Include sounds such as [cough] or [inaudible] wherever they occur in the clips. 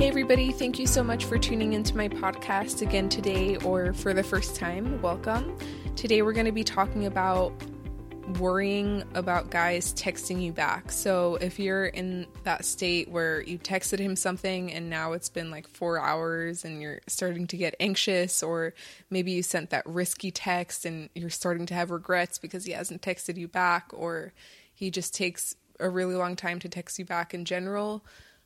Hey, everybody, thank you so much for tuning into my podcast again today, or for the first time. Welcome. Today, we're going to be talking about worrying about guys texting you back. So, if you're in that state where you texted him something and now it's been like four hours and you're starting to get anxious, or maybe you sent that risky text and you're starting to have regrets because he hasn't texted you back, or he just takes a really long time to text you back in general,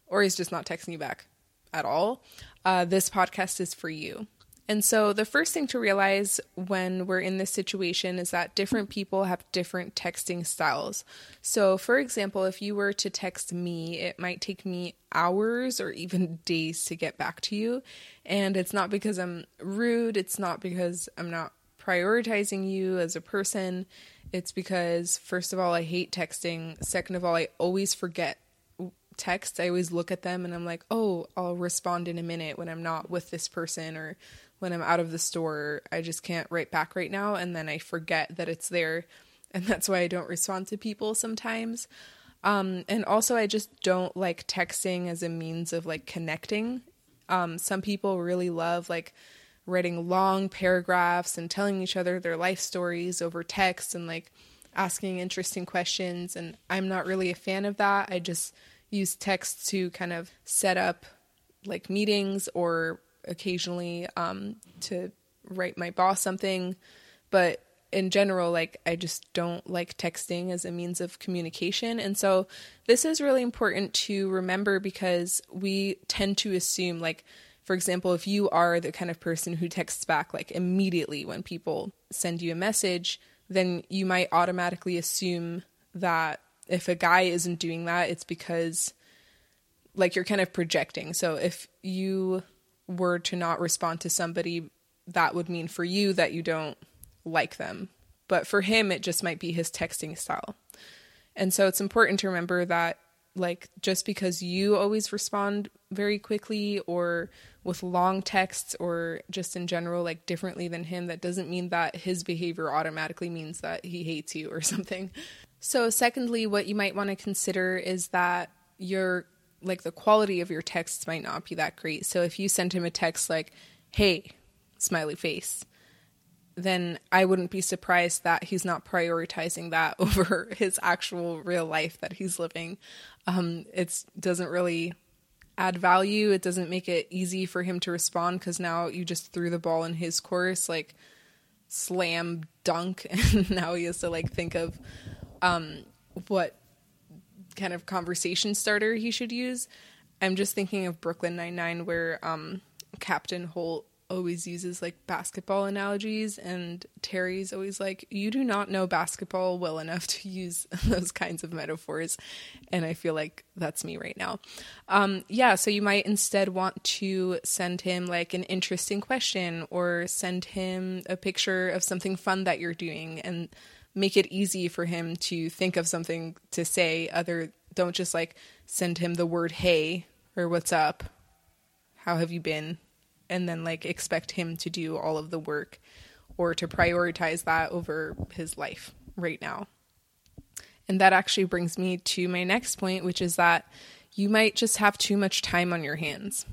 or he's just not texting you back at all, uh, this podcast is for you. And so, the first thing to realize when we're in this situation is that different people have different texting styles. So, for example, if you were to text me, it might take me hours or even [laughs] days to get back to you. And it's not because I'm rude, it's not because I'm not prioritizing you as a person. It's because, first of all, I hate texting. Second of all, I always forget texts. I always look at them and I'm like, oh, I'll respond in a minute when I'm not with this person or when I'm out of the store, I just can't write back right now. And then I forget that it's there. And [laughs] that's why I don't respond to people sometimes. Um, and also, I just don't like texting as a means of like connecting. Um, some people really love like writing long paragraphs and telling each other their life stories over text and like asking interesting questions. And I'm not really a fan of that. I just use text to kind of set up like meetings or occasionally um, to write my boss something. But in general, like I just don't like texting as a means of communication. And so this is really important to remember because we tend to assume, like, for example, if you are the kind of person who texts back like immediately when people send you a message, then you might automatically assume that if a guy isn't doing that, it's because like you're kind of projecting. So if you were to not respond to somebody, that would mean for you that you don't like them. But for him, it just might be his texting style. And so it's important to remember that, like, just because you always respond very quickly or with long texts or just in general, like, differently than him, that doesn't mean that his behavior automatically means that he hates you or [laughs] something. So, secondly, what you might want to consider is that your like the quality of your texts might not be that great. So if you send him a text like, "Hey, smiley face," then I wouldn't be surprised that he's not prioritizing that [laughs] over his actual real life that he's living. Um, it doesn't really add value. It doesn't make it easy for him to respond because now you just threw the ball in his course, like slam dunk, [laughs] and now he has to like think of um, what kind of conversation starter he should use. I'm just thinking of Brooklyn Nine Nine, where um, Captain Holt always uses like basketball analogies, and Terry's always like, "You do not know basketball well enough to use [laughs] those kinds of metaphors," and I feel like that's me right now. Um, yeah, so you might instead want to send him like an interesting question, or send him a picture of something fun that you're doing, and make it easy for him to think of something to say other don't just like send him the word hey or what's up? How have you been? and then like expect him to do all of the work or to prioritize that over his life right now. And that actually brings me to my next point which is that you might just have too much time on your hands.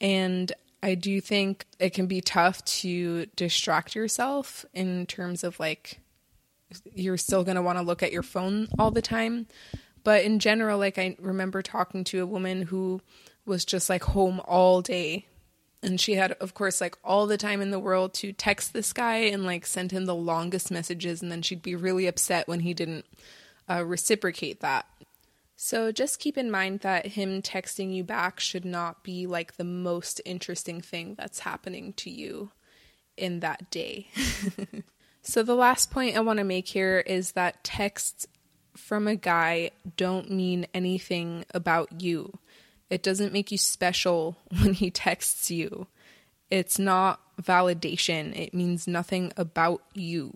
And I do think it can be tough to distract yourself in terms of like you're still going to want to look at your phone all the time. But in general, like I remember talking to a woman who was just like home all day. And she had, of course, like all the time in the world to text this guy and like send him the longest messages. And then she'd be really upset when he didn't uh, reciprocate that. So just keep in mind that him texting you back should not be like the most interesting thing that's happening to you in that day. [laughs] So, the last point I want to make here is that texts from a guy don't mean anything about you. It doesn't make you special [laughs] when he texts you. It's not validation, it means nothing about you.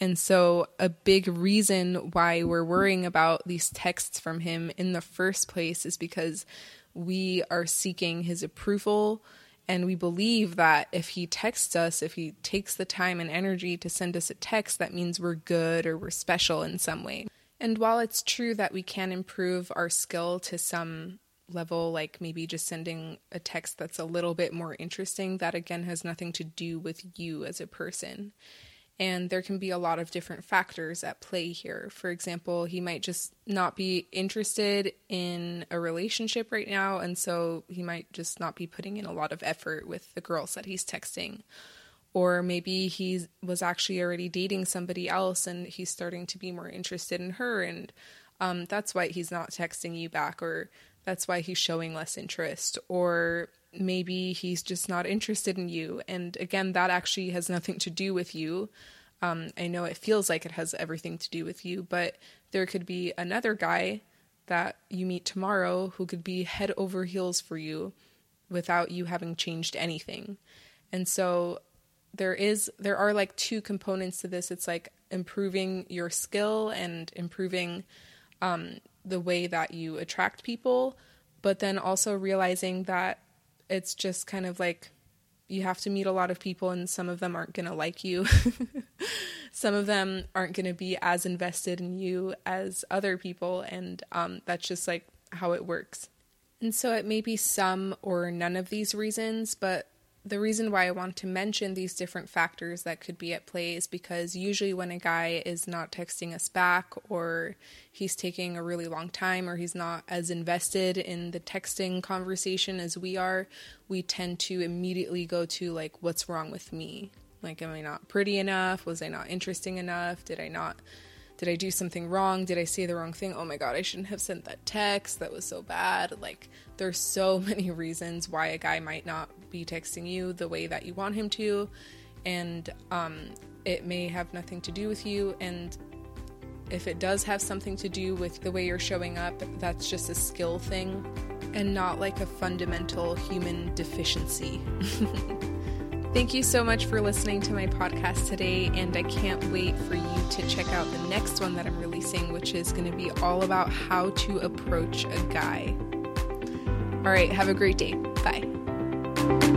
And so, a big reason why we're worrying about these texts from him in the first place is because we are seeking his approval and we believe that if he texts us, if he takes the time and energy to send us a text, that means we're good or we're special in some way. And while it's true that we can improve our skill to some level, like maybe just sending a text that's a little bit more interesting, that again has nothing to do with you as a person. And there can be a lot of different factors at play here. For example, he might just not be interested in a relationship right now, and so he might just not be putting in a lot of effort with the girls that he's texting. Or maybe he was actually already dating somebody else and he's starting to be more interested in her, and um, that's why he's not texting you back, or that's why he's showing less interest. Or maybe he's just not interested in you. And again, that actually has nothing to do with you. Um, I know it feels like it has everything to do with you, but there could be another guy that you meet tomorrow who could be head over heels for you without you having changed anything. And so there is there are like two components to this. It's like improving your skill and improving um, the way that you attract people, but then also realizing that it's just kind of like you have to meet a lot of people and some of them aren't going to like you. [laughs] some of them aren't going to be as invested in you as other people and um, that's just like how it works. And so it may be some or none of these reasons, but the reason why I want to mention these different factors that could be at play is because usually when a guy is not texting us back or he's taking a really long time or he's not as invested in the texting conversation as we are, we tend to immediately go to like what's wrong with me? Like am I not pretty enough? Was I not interesting enough? Did I not did I do something wrong? Did I say the wrong thing? Oh my god, I shouldn't have sent that text. That was so bad. Like, there's so [laughs] many reasons why a guy might not be texting you the way that you want him to. And um, it may have nothing to do with you. And if it does have something to do with the way you're showing up, that's just a skill thing and not like a fundamental human deficiency. [laughs] Thank you so much for listening to my podcast today, and I can't wait for you to check out the next one that I'm releasing, which is going to be all about how to approach a guy. All right, have a great day. Bye.